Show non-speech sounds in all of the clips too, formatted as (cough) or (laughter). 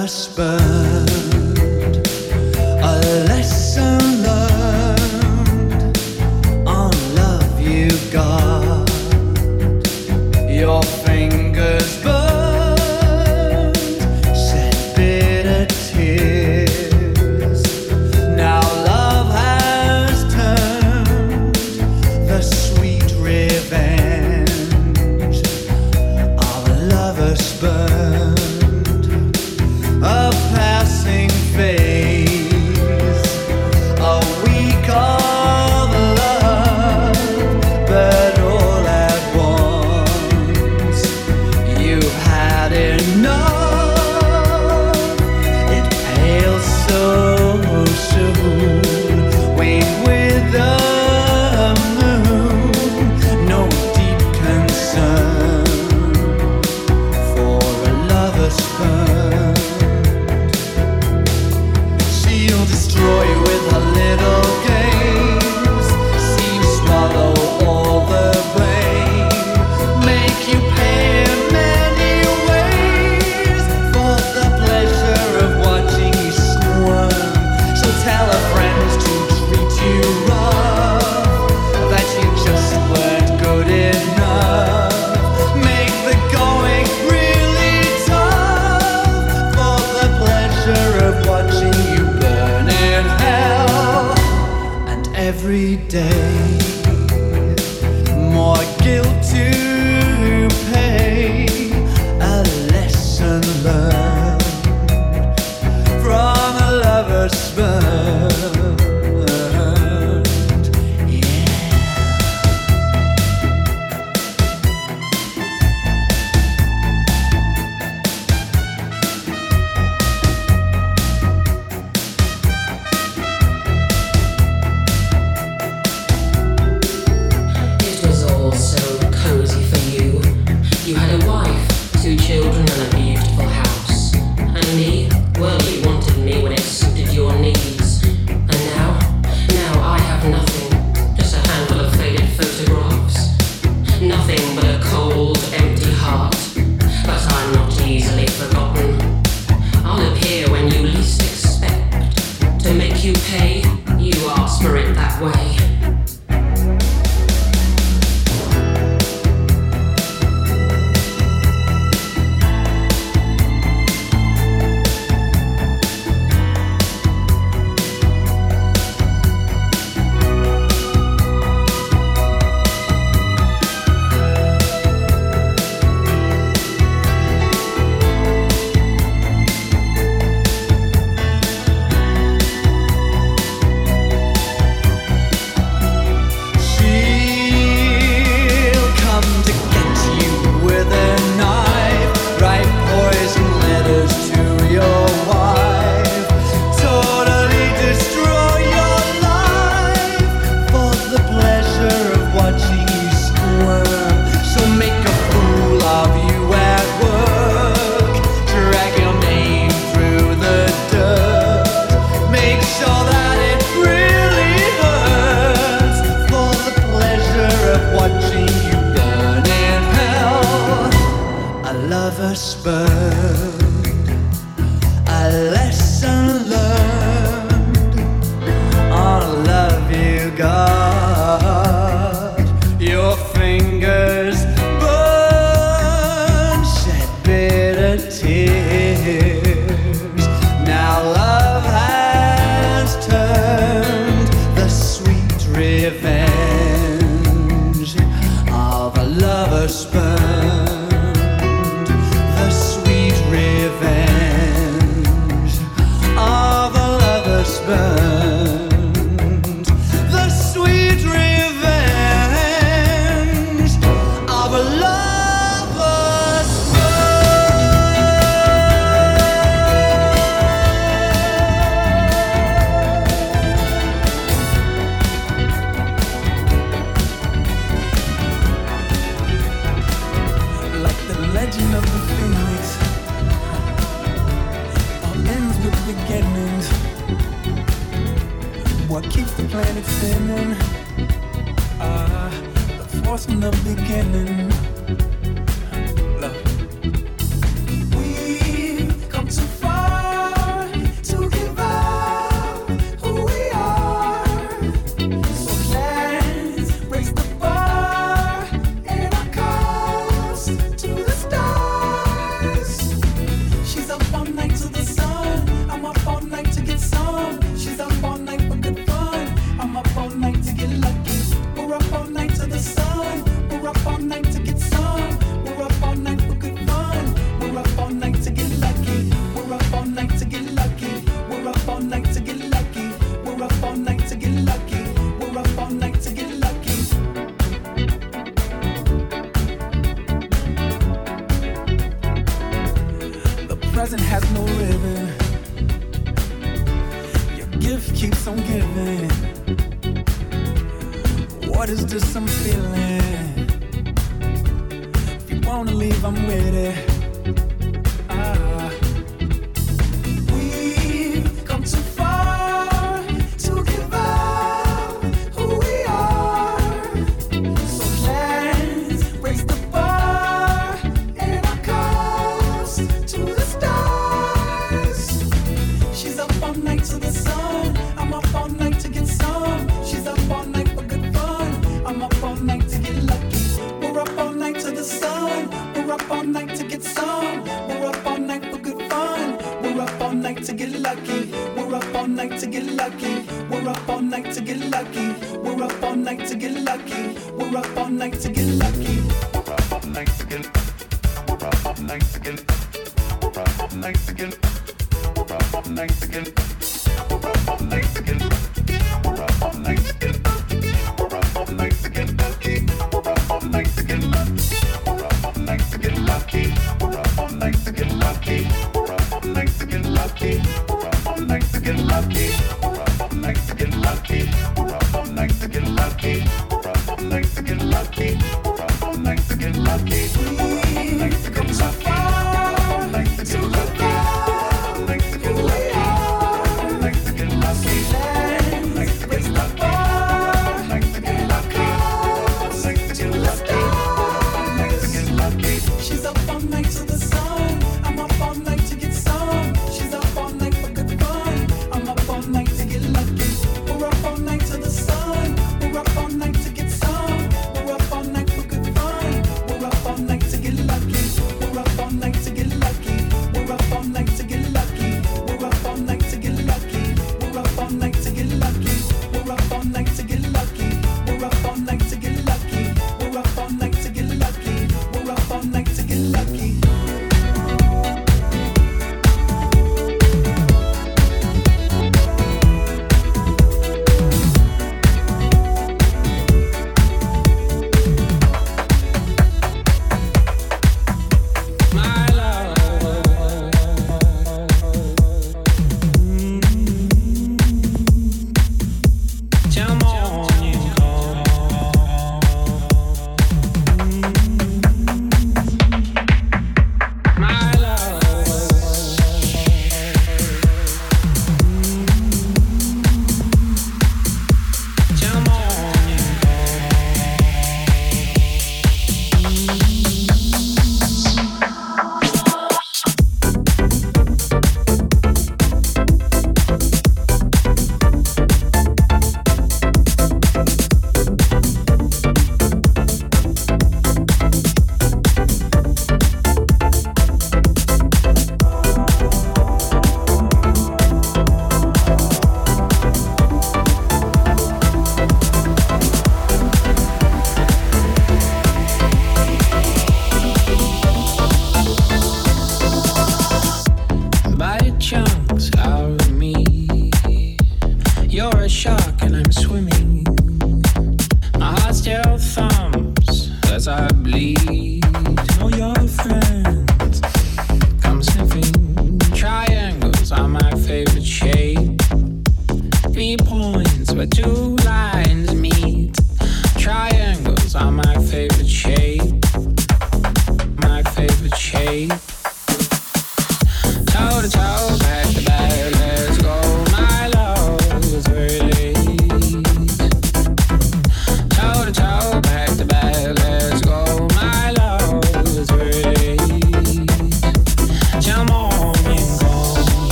us.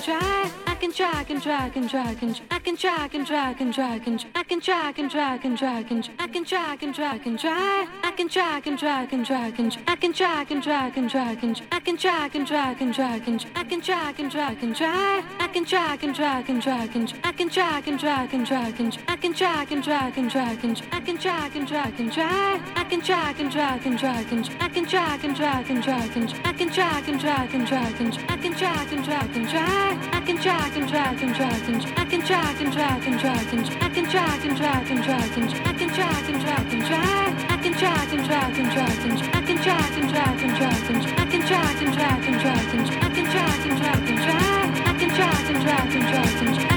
And drag and drag. I can drag and drag and drag and I can drag and drag and drag and I can drag and drag and drag and I can drag and drag and drag. I can drag and drag and drag and I can drag and drag and drag and I can drag and drag and drag and I can drag and drag and drag. I can drag and drag and drag and I can drag and drag and drag and I can drag and drag and drag and I can drag and drag and drag. I can drag and drag and drag and I can drag and drag and drag and I can drag and drag and drag and I can drag and drag and drag. I can drag and drag and drag and I can drag and drag and drag and I can drag and drag and drag and I can drag and drag and drag. I can drag and drag and drag and I can drag and drag and drag and I can drag and drag and drag and I can drag and drag and drag. I can drag and drag and drag and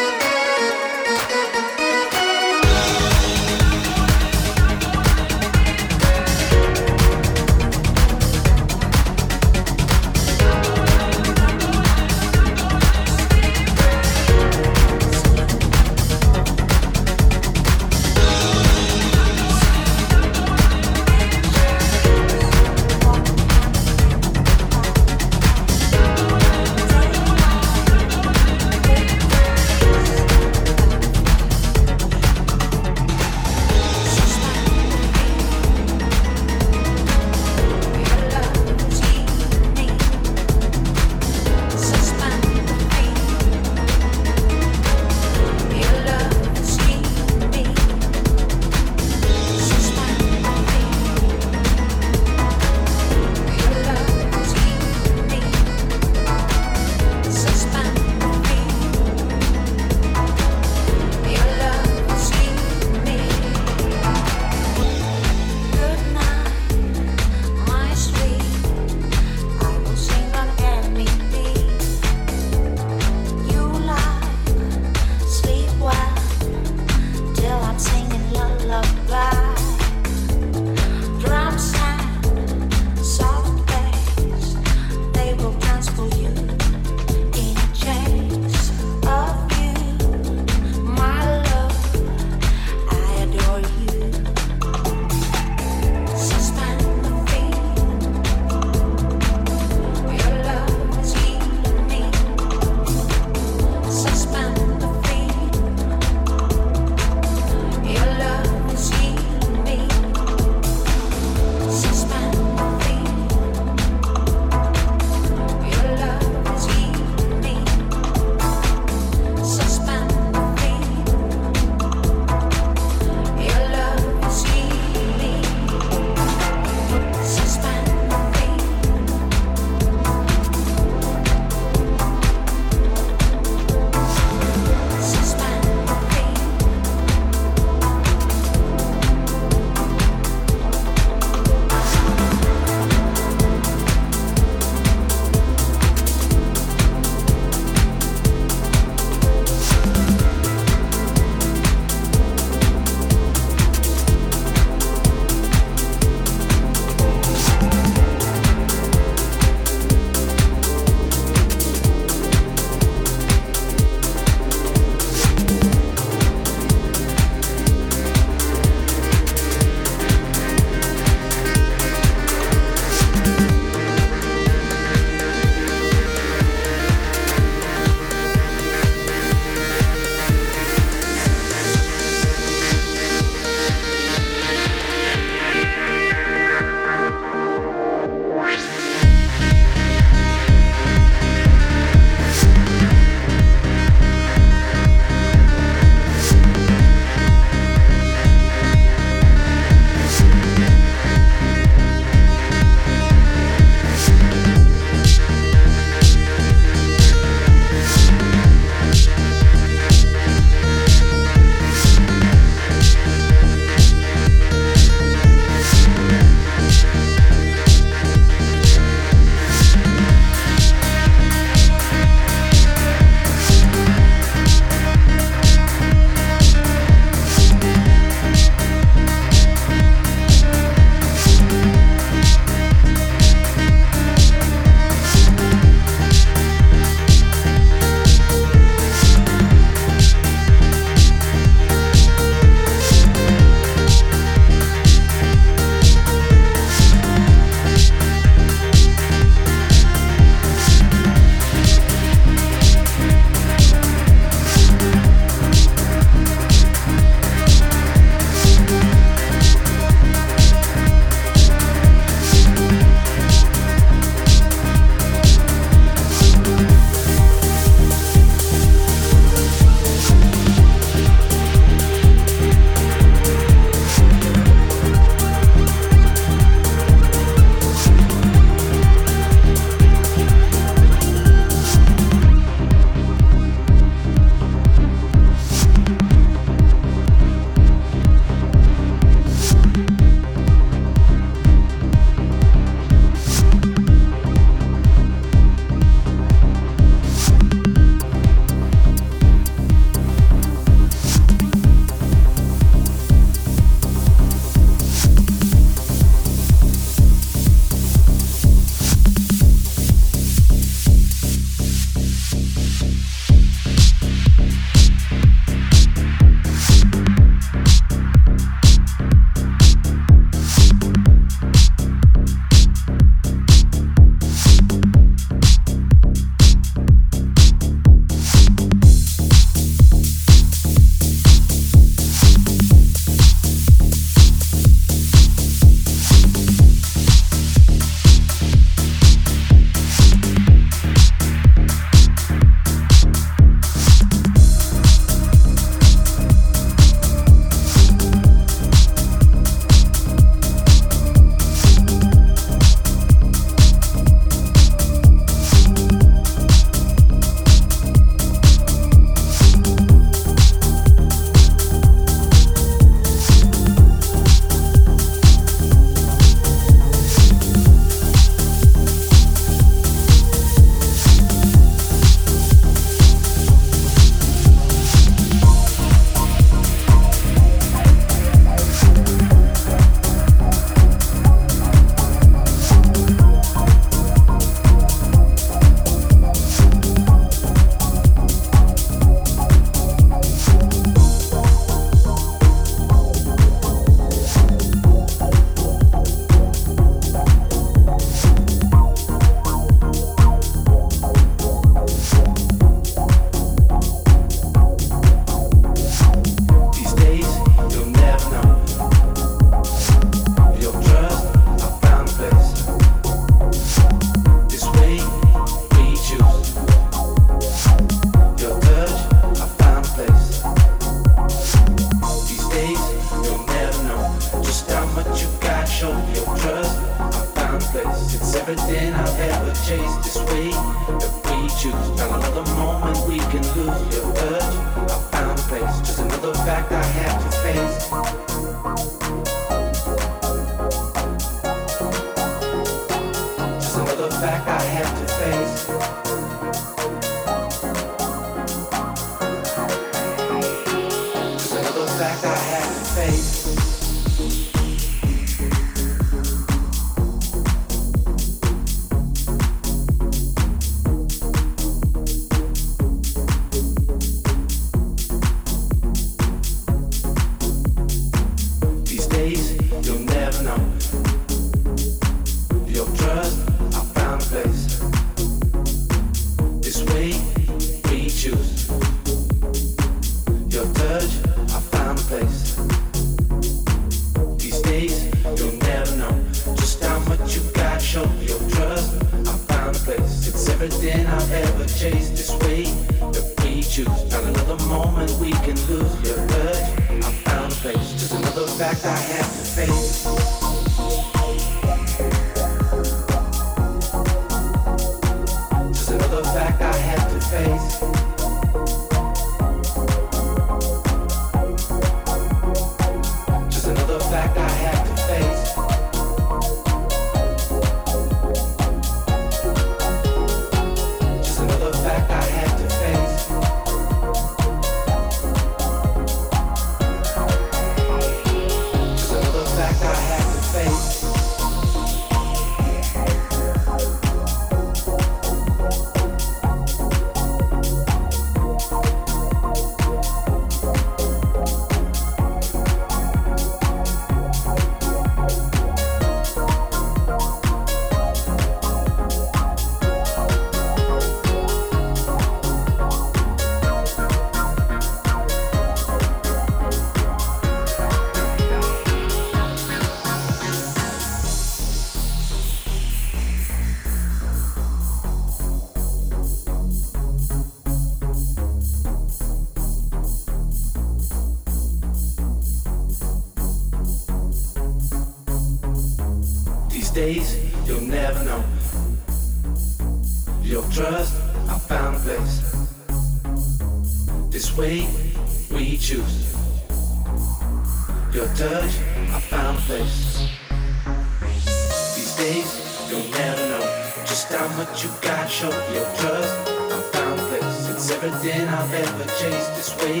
than I've ever chased this way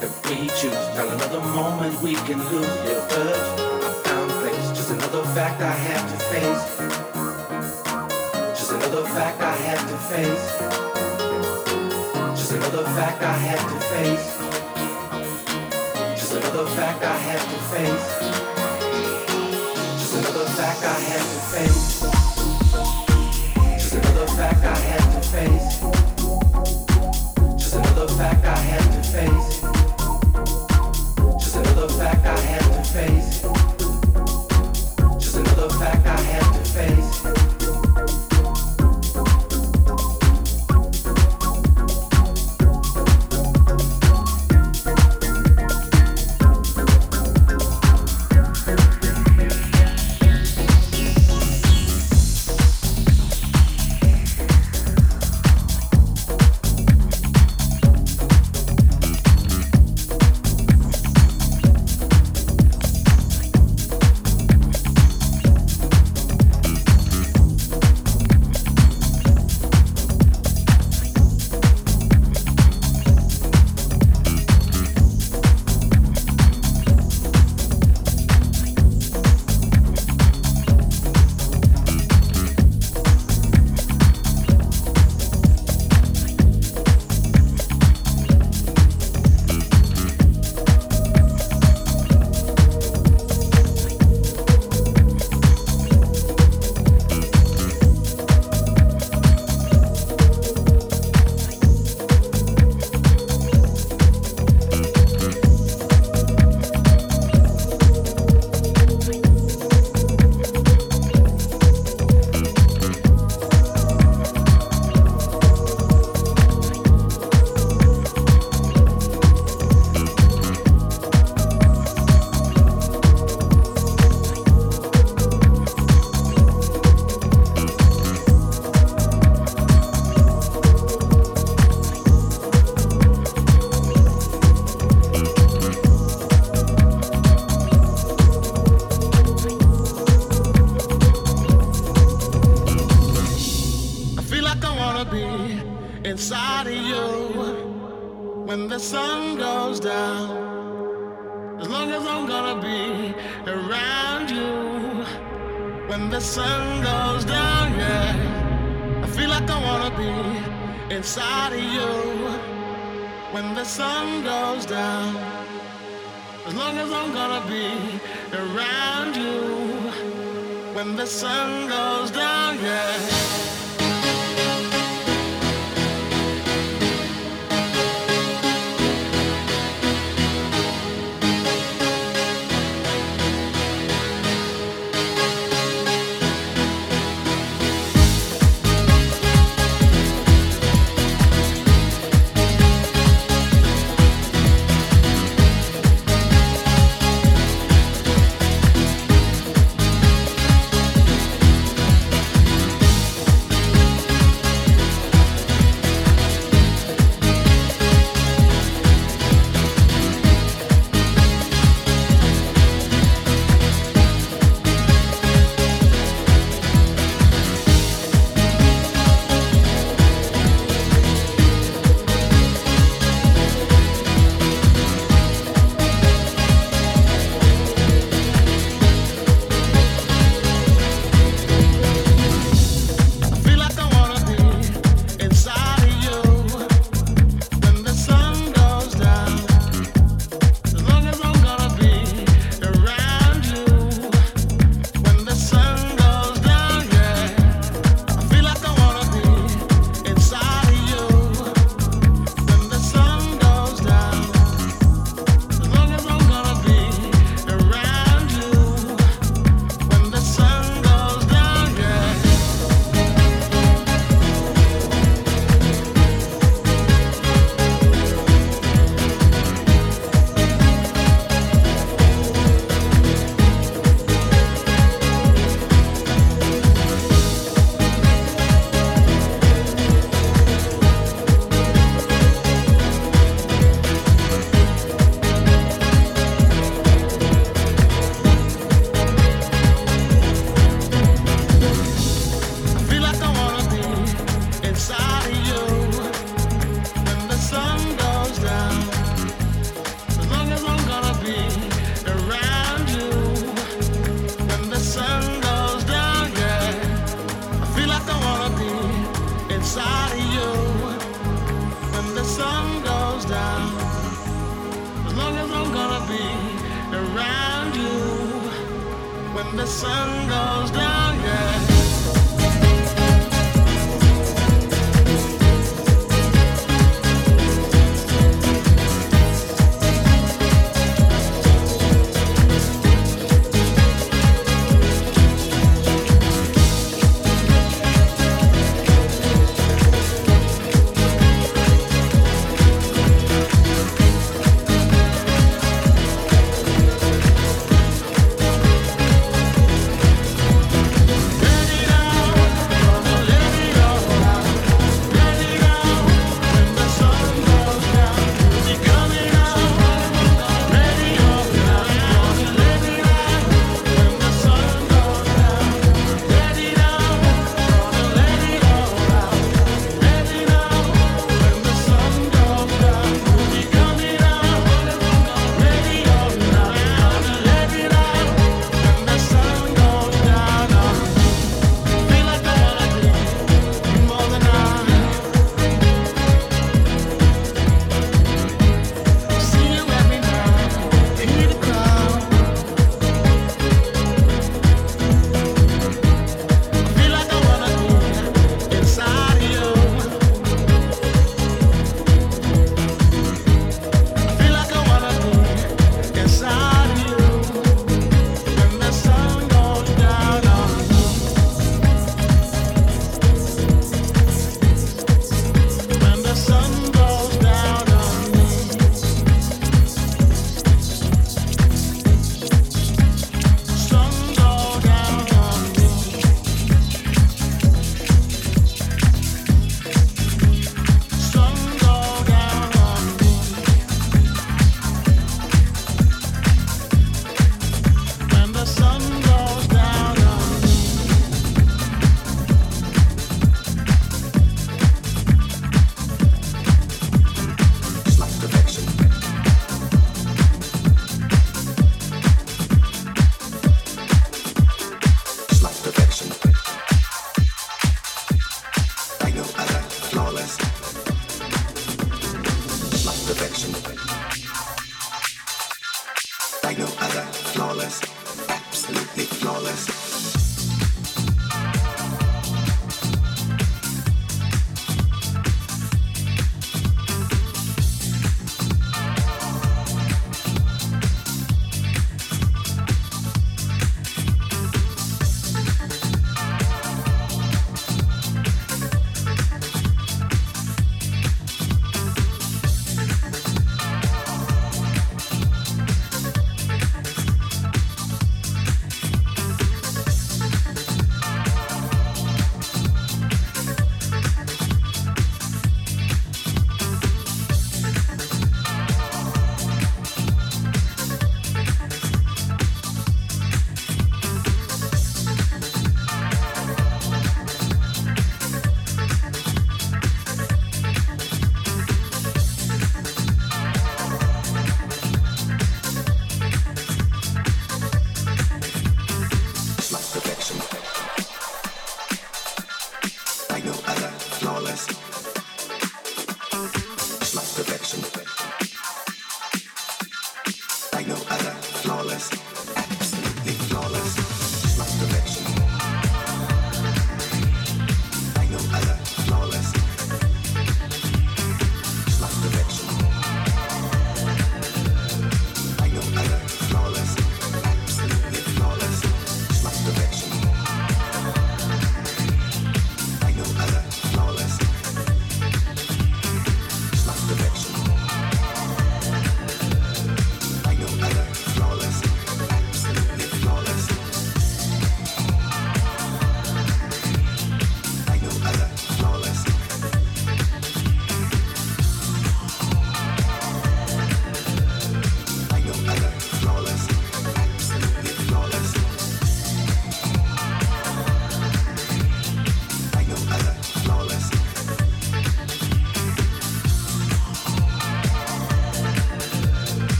that we choose. Not another moment we can lose your touch. I found place, just another fact I have to face. Just another fact I have to face. Just another fact I have to face. Just another fact I have to face. Just another fact I have to face. Just another fact I have to face like I had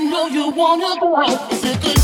I know you wanna go. It's a good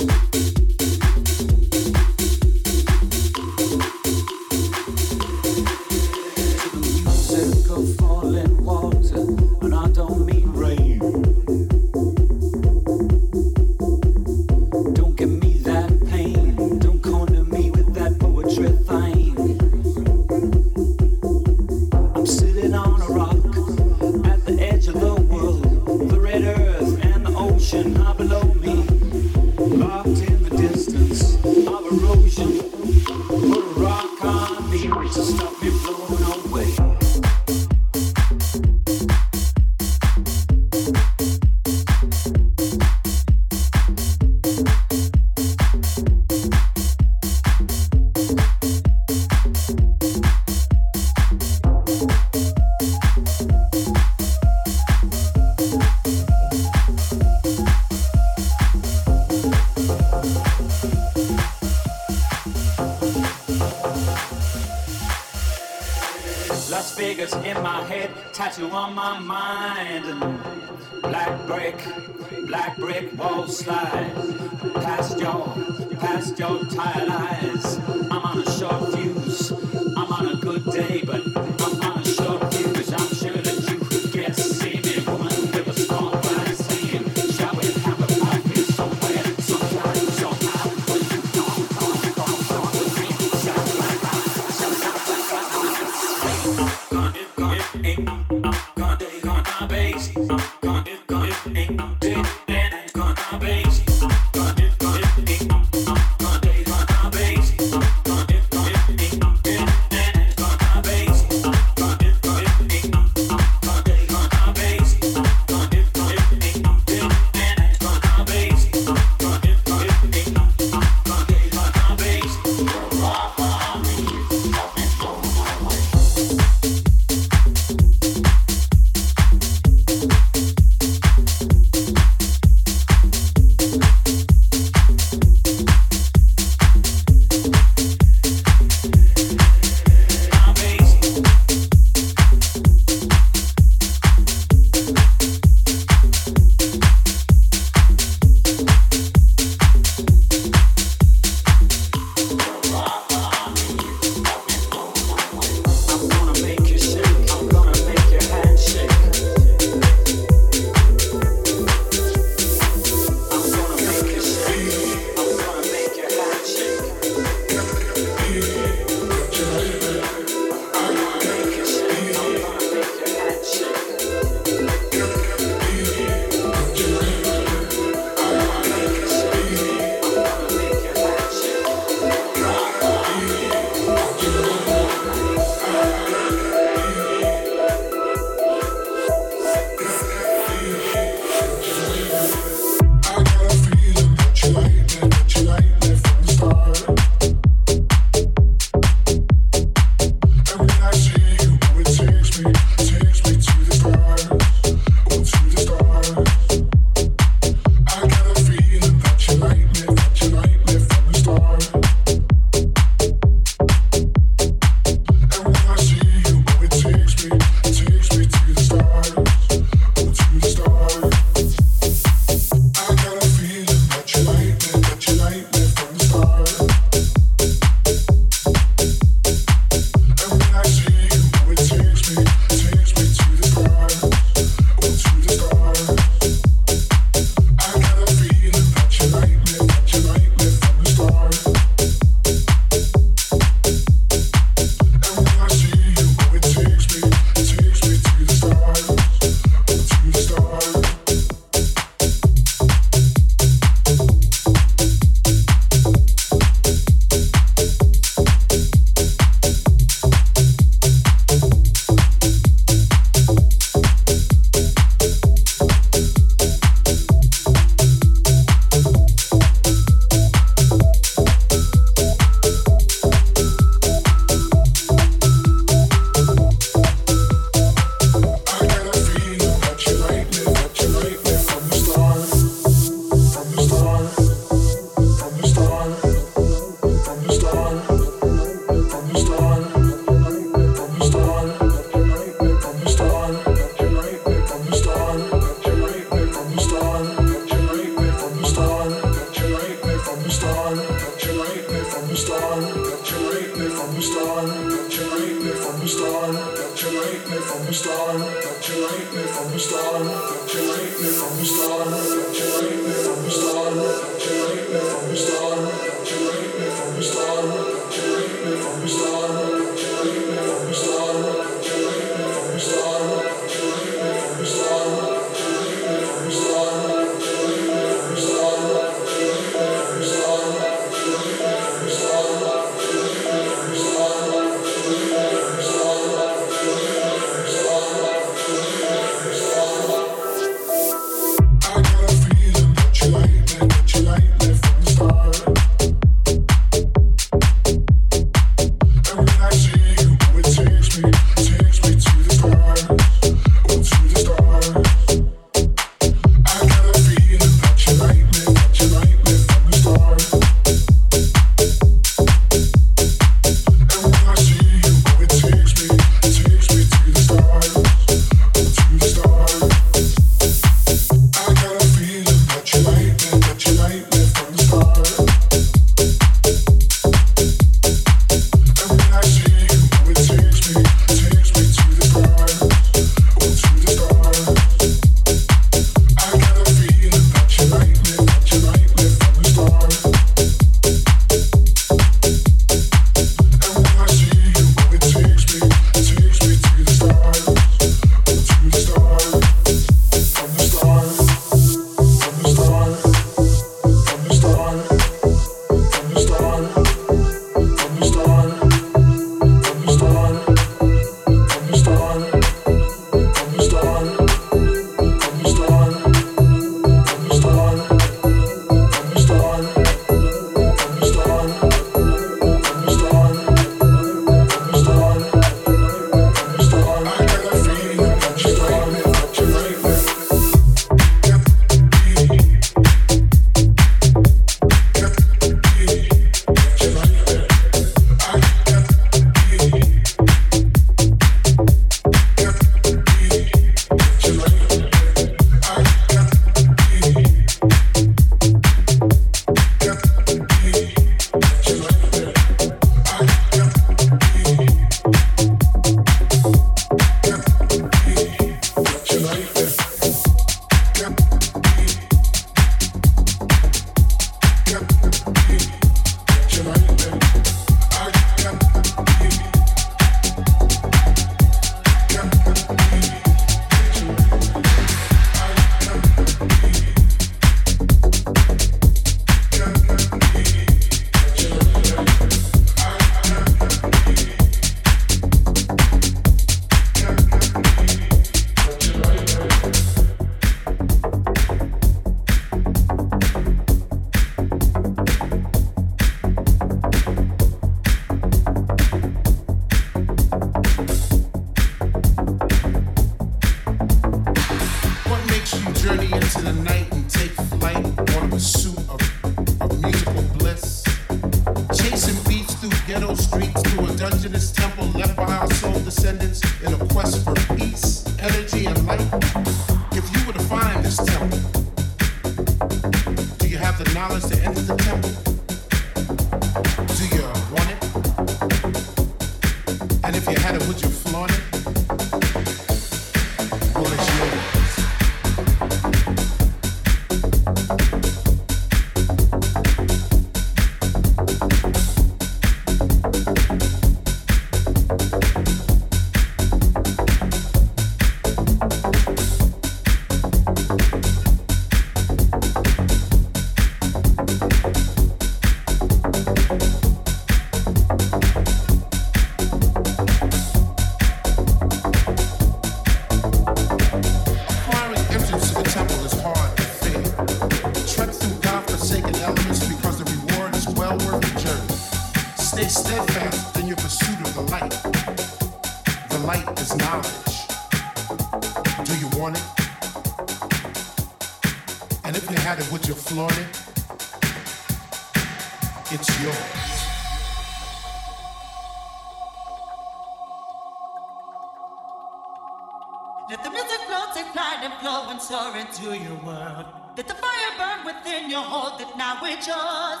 closer into your world. Let the fire burn within your heart that now it's yours.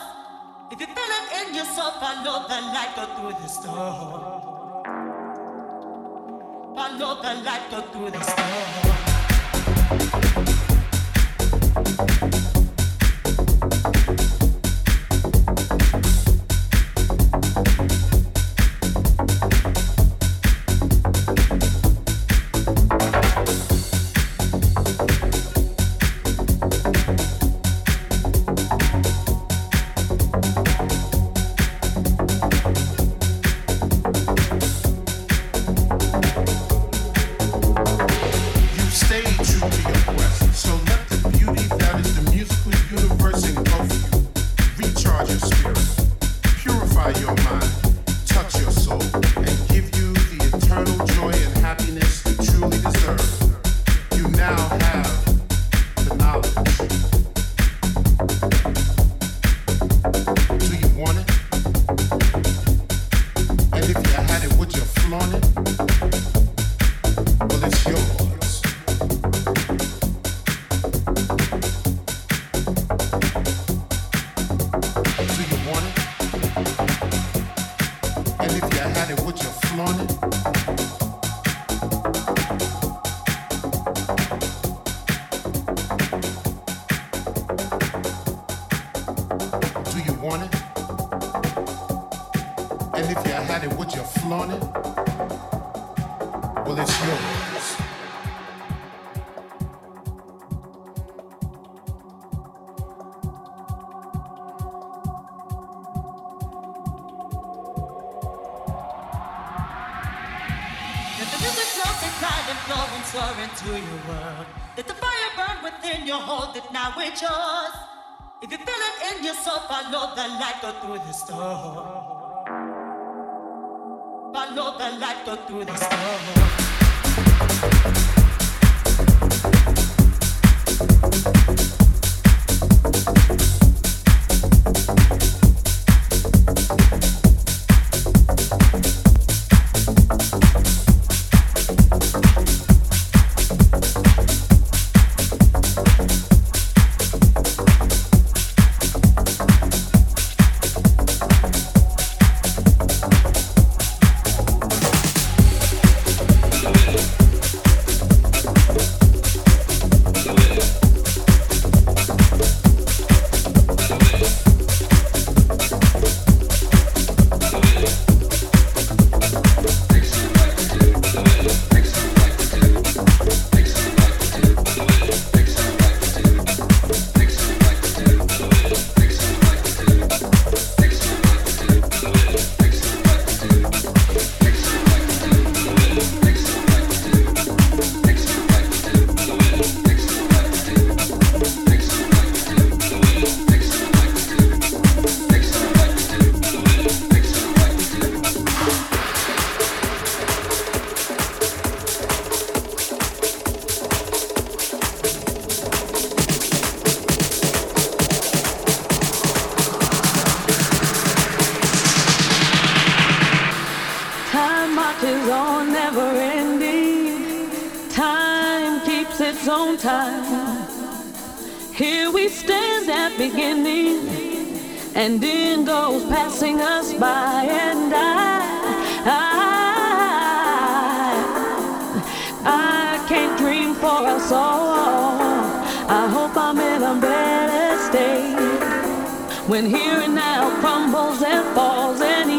If you feel it in yourself, follow the light, go through the storm. Follow the light, go through the storm. through the beginning, and then goes passing us by, and I, I, I can't dream for us all. I hope I'm in a better state when here and now crumbles and falls, and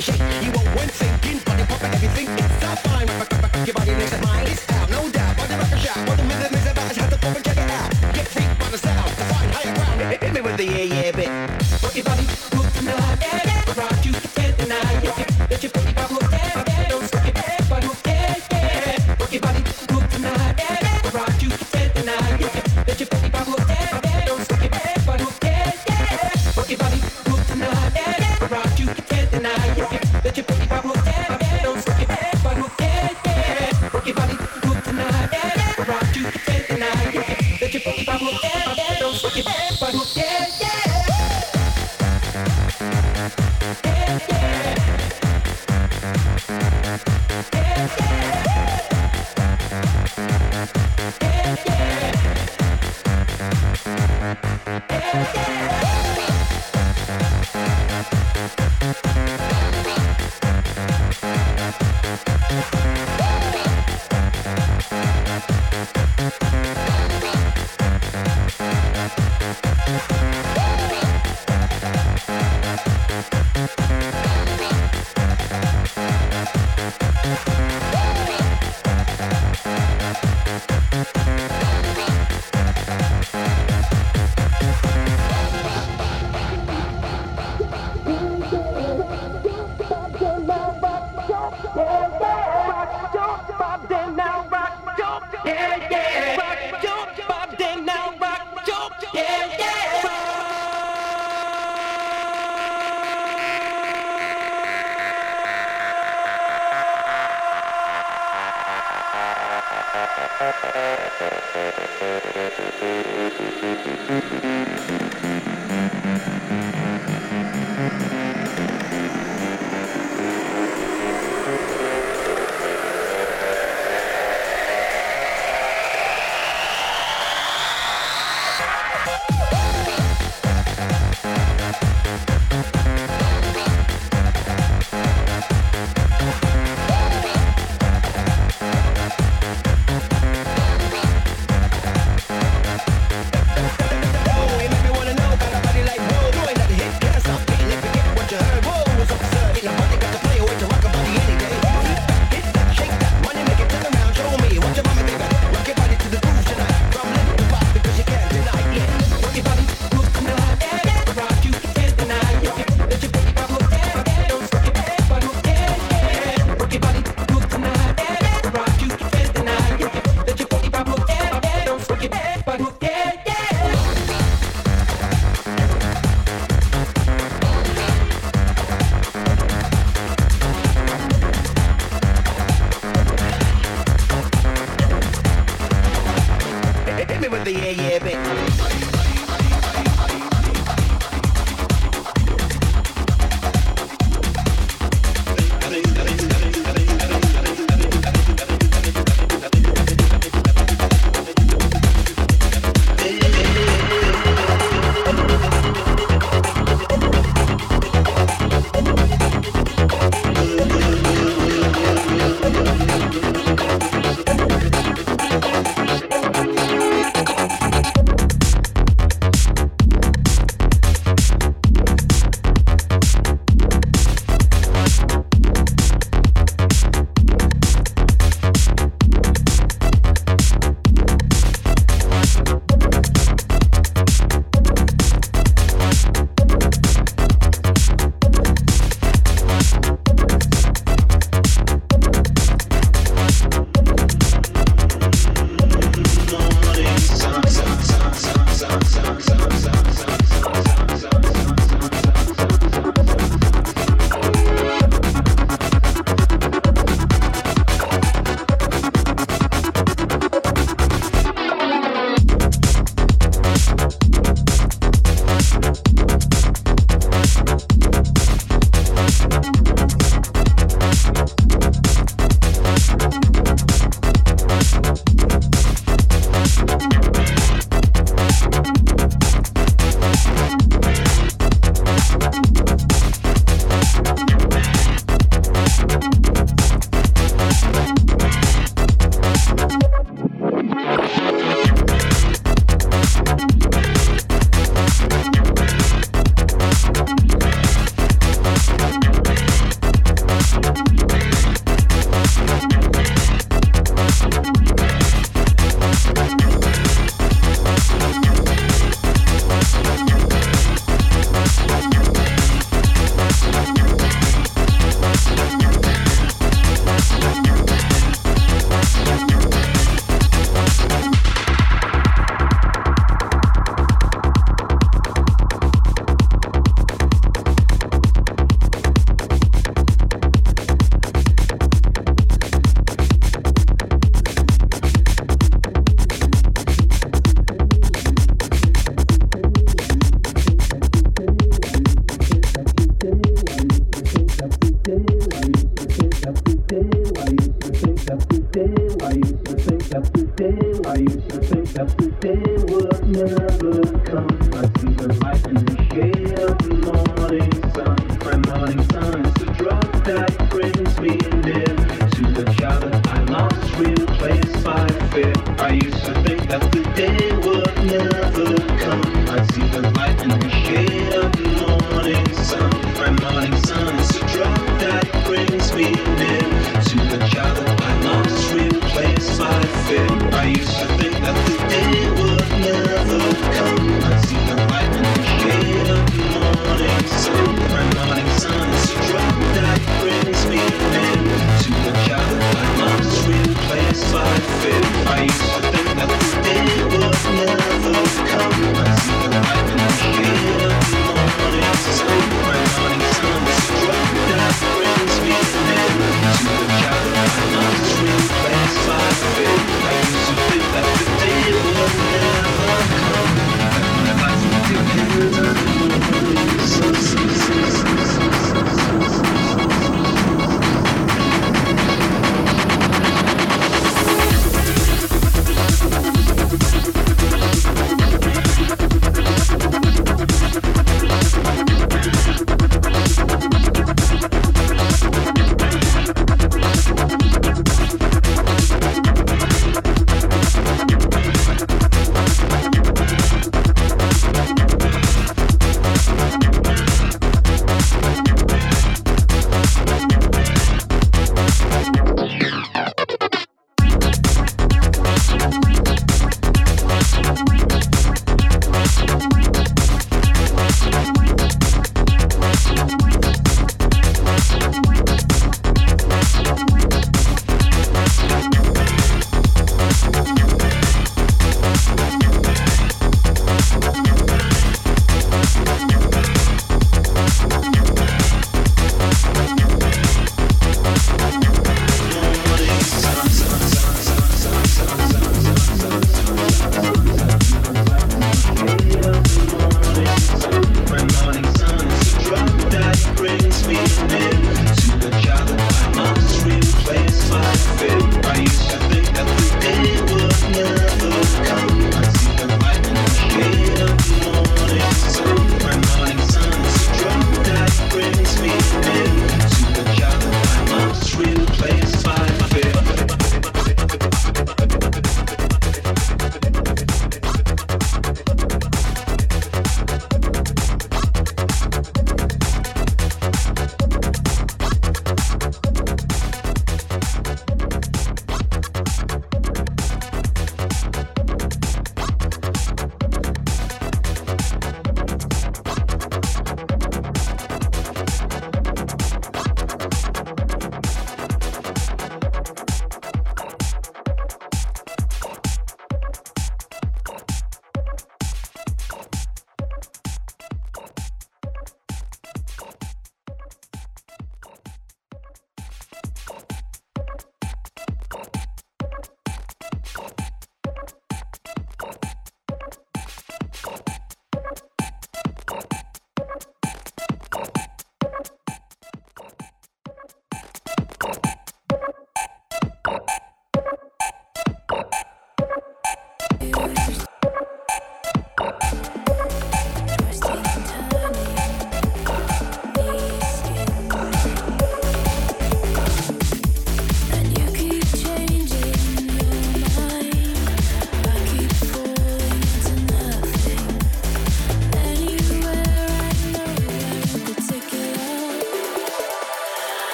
shake. You are one sinking, but you pop everything. It's a fine.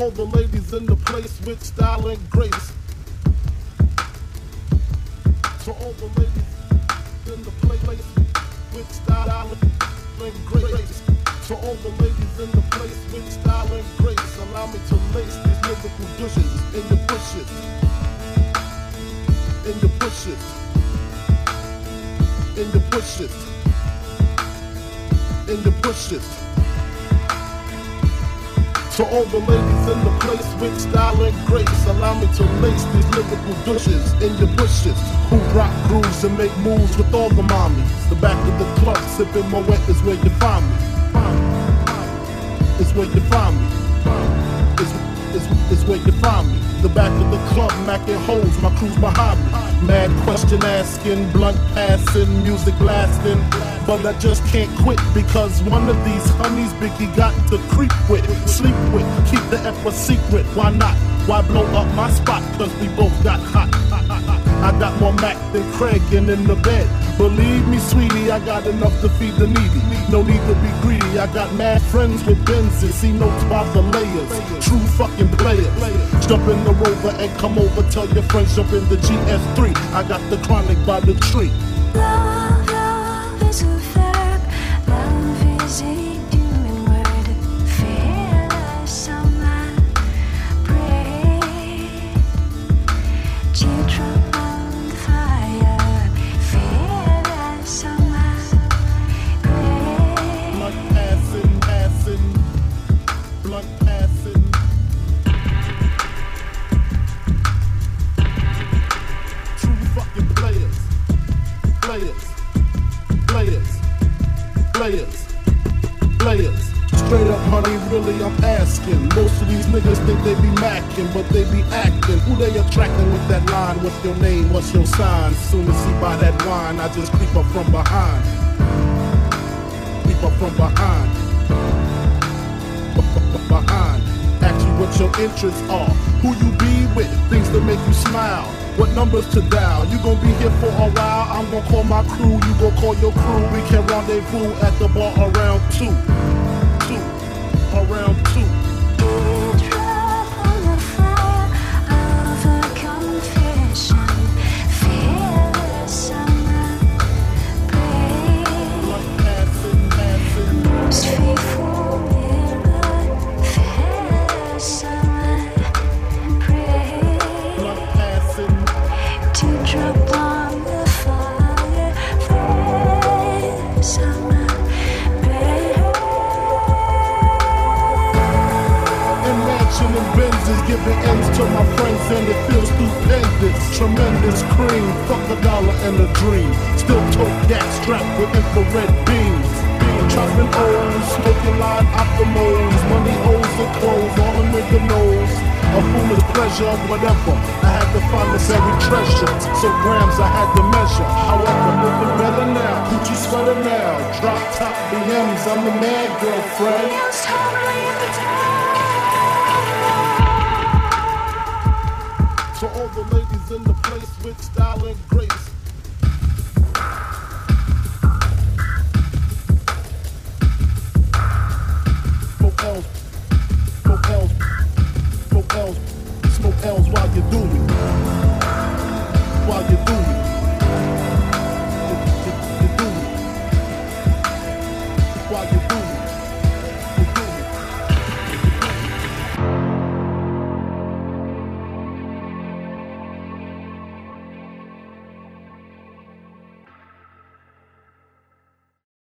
All the ladies in the place with style and with style and grace, allow me to lace these lyrical douches in your bushes. Who rock grooves and make moves with all the mommies. The back of the club sipping my wet is where you find me. It's where you find me. Is, is, is where you find me. The back of the club, macking holes, my crew's behind me. Mad question asking, blunt passing, music blasting. But I just can't quit because one of these honeys Biggie got to creep with, sleep with, keep the F a secret. Why not? Why blow up my spot? Cause we both got hot. (laughs) I got more Mac than Craig and in the bed. Believe me, sweetie, I got enough to feed the needy. No need to be greedy. I got mad friends with Benzes. See notes by the layers. True fucking players. Jump in the rover and come over. Tell your friends jump in the GS3. I got the chronic by the tree. Can